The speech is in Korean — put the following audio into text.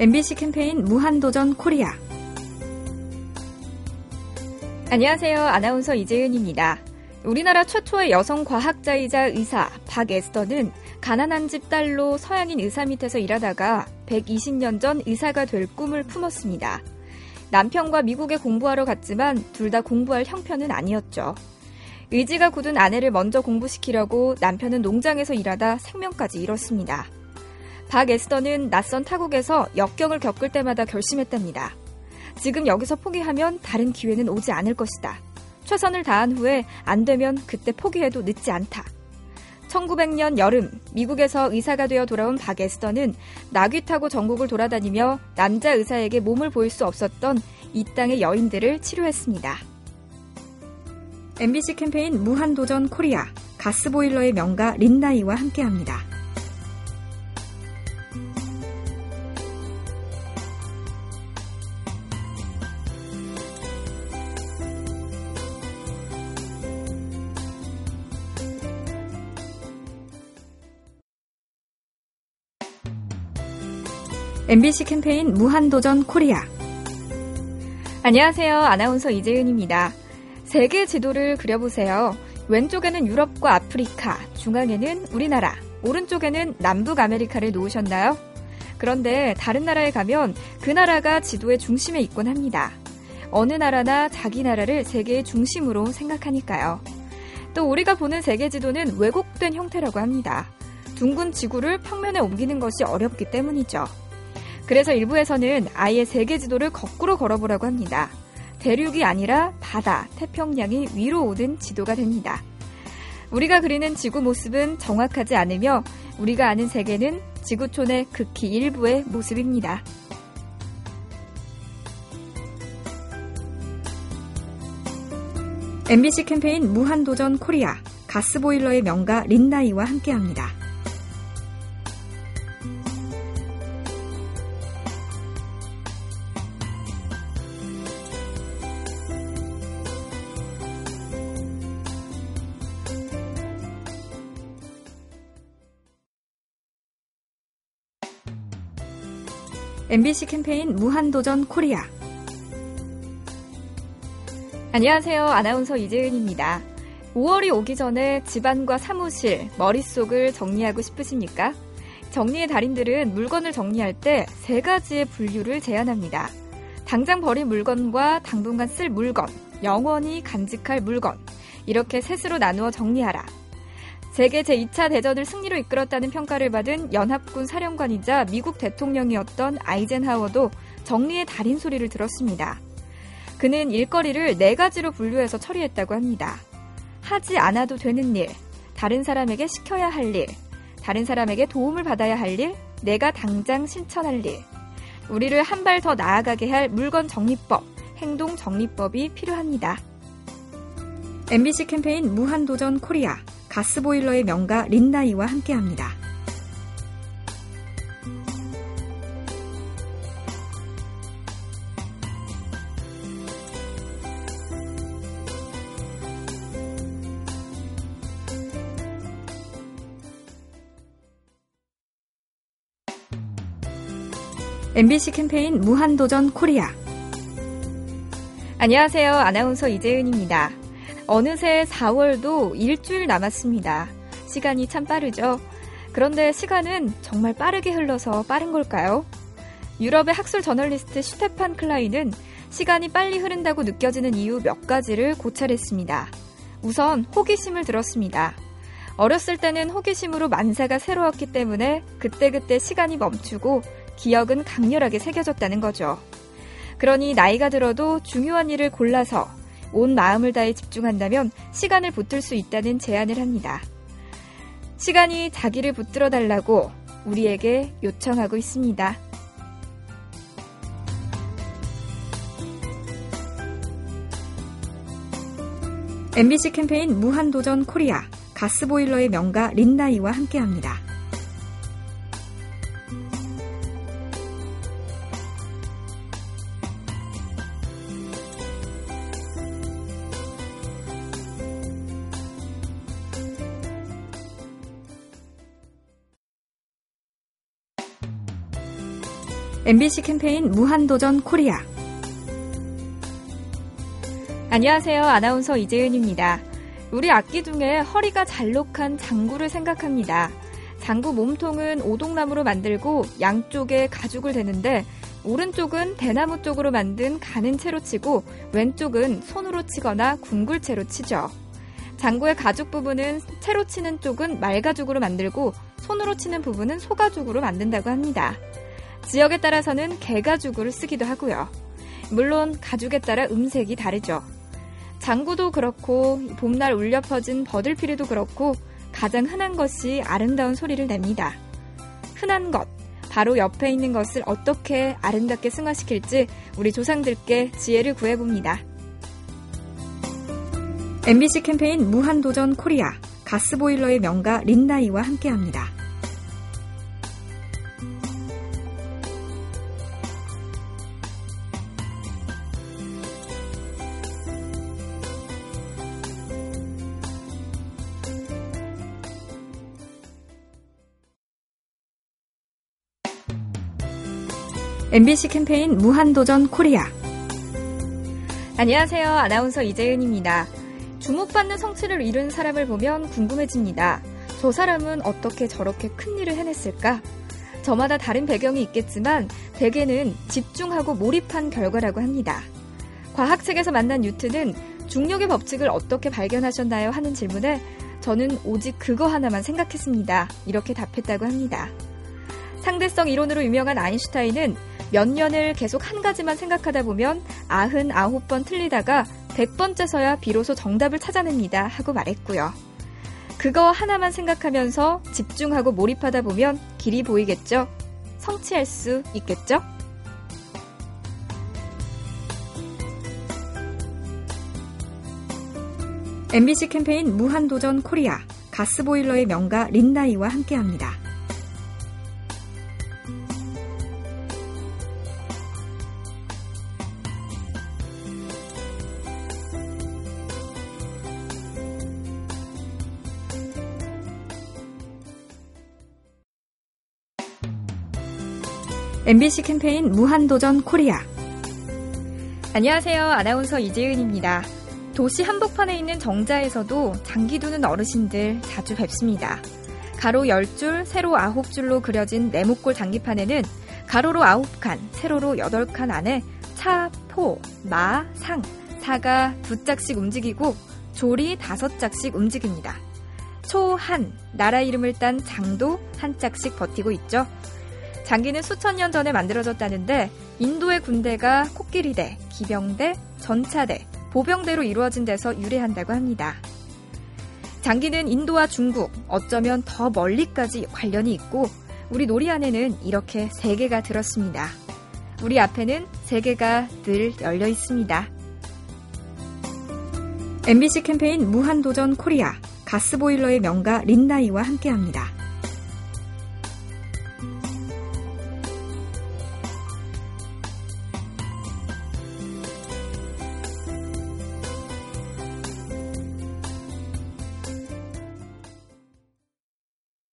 MBC 캠페인 무한도전 코리아. 안녕하세요. 아나운서 이재은입니다. 우리나라 최초의 여성 과학자이자 의사 박에스더는 가난한 집 딸로 서양인 의사 밑에서 일하다가 120년 전 의사가 될 꿈을 품었습니다. 남편과 미국에 공부하러 갔지만 둘 다 공부할 형편은 아니었죠. 의지가 굳은 아내를 먼저 공부시키려고 남편은 농장에서 일하다 생명까지 잃었습니다. 박 에스더는 낯선 타국에서 역경을 겪을 때마다 결심했답니다. 지금 여기서 포기하면 다른 기회는 오지 않을 것이다. 최선을 다한 후에 안 되면 그때 포기해도 늦지 않다. 1900년 여름 미국에서 의사가 되어 돌아온 박 에스더는 나귀 타고 전국을 돌아다니며 남자 의사에게 몸을 보일 수 없었던 이 땅의 여인들을 치료했습니다. MBC 캠페인 무한도전 코리아 가스보일러의 명가 린나이와 함께합니다. MBC 캠페인 무한도전 코리아 안녕하세요. 아나운서 이재은입니다. 세계 지도를 그려보세요. 왼쪽에는 유럽과 아프리카, 중앙에는 우리나라, 오른쪽에는 남북 아메리카를 놓으셨나요? 그런데 다른 나라에 가면 그 나라가 지도의 중심에 있곤 합니다. 어느 나라나 자기 나라를 세계의 중심으로 생각하니까요. 또 우리가 보는 세계 지도는 왜곡된 형태라고 합니다. 둥근 지구를 평면에 옮기는 것이 어렵기 때문이죠. 그래서 일부에서는 아예 세계 지도를 거꾸로 걸어보라고 합니다. 대륙이 아니라 바다, 태평양이 위로 오는 지도가 됩니다. 우리가 그리는 지구 모습은 정확하지 않으며 우리가 아는 세계는 지구촌의 극히 일부의 모습입니다. MBC 캠페인 무한도전 코리아 가스보일러의 명가 린나이와 함께합니다. MBC 캠페인 무한도전 코리아. 안녕하세요. 아나운서 이재은입니다. 5월이 오기 전에 집안과 사무실, 머릿속을 정리하고 싶으십니까? 정리의 달인들은 물건을 정리할 때 세 가지의 분류를 제안합니다. 당장 버릴 물건과 당분간 쓸 물건, 영원히 간직할 물건, 이렇게 셋으로 나누어 정리하라. 세계 제2차 대전을 승리로 이끌었다는 평가를 받은 연합군 사령관이자 미국 대통령이었던 아이젠하워도 정리의 달인 소리를 들었습니다. 그는 일거리를 네 가지로 분류해서 처리했다고 합니다. 하지 않아도 되는 일, 다른 사람에게 시켜야 할 일, 다른 사람에게 도움을 받아야 할 일, 내가 당장 실천할 일. 우리를 한 발 더 나아가게 할 물건 정리법, 행동 정리법이 필요합니다. MBC 캠페인 무한도전 코리아 가스보일러의 명가 린나이와 함께합니다. MBC 캠페인 무한도전 코리아 안녕하세요. 아나운서 이재은입니다. 어느새 4월도 일주일 남았습니다. 시간이 참 빠르죠? 그런데 시간은 정말 빠르게 흘러서 빠른 걸까요? 유럽의 학술 저널리스트 슈테판 클라이는 시간이 빨리 흐른다고 느껴지는 이유 몇 가지를 고찰했습니다. 우선 호기심을 들었습니다. 어렸을 때는 호기심으로 만사가 새로웠기 때문에 그때그때 시간이 멈추고 기억은 강렬하게 새겨졌다는 거죠. 그러니 나이가 들어도 중요한 일을 골라서 온 마음을 다해 집중한다면 시간을 붙들 수 있다는 제안을 합니다. 시간이 자기를 붙들어 달라고 우리에게 요청하고 있습니다. MBC 캠페인 무한도전 코리아 가스보일러의 명가 린나이와 함께합니다. MBC 캠페인 무한도전 코리아. 안녕하세요. 아나운서 이재은입니다. 우리 악기 중에 허리가 잘록한 장구를 생각합니다. 장구 몸통은 오동나무로 만들고 양쪽에 가죽을 대는데 오른쪽은 대나무 쪽으로 만든 가는 채로 치고 왼쪽은 손으로 치거나 궁굴 채로 치죠. 장구의 가죽 부분은 채로 치는 쪽은 말가죽으로 만들고 손으로 치는 부분은 소가죽으로 만든다고 합니다. 지역에 따라서는 개가죽을 쓰기도 하고요. 물론 가죽에 따라 음색이 다르죠. 장구도 그렇고 봄날 울려 퍼진 버들피리도 그렇고 가장 흔한 것이 아름다운 소리를 냅니다. 흔한 것, 바로 옆에 있는 것을 어떻게 아름답게 승화시킬지 우리 조상들께 지혜를 구해봅니다. MBC 캠페인 무한도전 코리아 가스보일러의 명가 린나이와 함께합니다. MBC 캠페인 무한도전 코리아. 안녕하세요. 아나운서 이재은입니다. 주목받는 성취를 이룬 사람을 보면 궁금해집니다. 저 사람은 어떻게 저렇게 큰 일을 해냈을까? 저마다 다른 배경이 있겠지만 대개는 집중하고 몰입한 결과라고 합니다. 과학책에서 만난 뉴트는 중력의 법칙을 어떻게 발견하셨나요? 하는 질문에 저는 오직 그거 하나만 생각했습니다. 이렇게 답했다고 합니다. 상대성 이론으로 유명한 아인슈타인은 몇 년을 계속 한 가지만 생각하다 보면 99번 틀리다가 100번째서야 비로소 정답을 찾아냅니다. 하고 말했고요. 그거 하나만 생각하면서 집중하고 몰입하다 보면 길이 보이겠죠? 성취할 수 있겠죠? MBC 캠페인 무한도전 코리아 가스보일러의 명가 린나이와 함께합니다. MBC 캠페인 무한도전 코리아. 안녕하세요. 아나운서 이재은입니다. 도시 한복판에 있는 정자에서도 장기 두는 어르신들 자주 뵙습니다. 가로 10줄, 세로 9줄로 그려진 네모꼴 장기판에는 가로로 9칸, 세로로 8칸 안에 차, 포, 마, 상, 사가 두 짝씩 움직이고 조리 다섯 짝씩 움직입니다. 초, 한, 나라 이름을 딴 장도 한 짝씩 버티고 있죠. 장기는 수천 년 전에 만들어졌다는데 인도의 군대가 코끼리대, 기병대, 전차대, 보병대로 이루어진 데서 유래한다고 합니다. 장기는 인도와 중국, 어쩌면 더 멀리까지 관련이 있고 우리 놀이 안에는 이렇게 세 개가 들었습니다. 우리 앞에는 세 개가 늘 열려 있습니다. MBC 캠페인 무한도전 코리아 가스보일러의 명가 린나이와 함께합니다.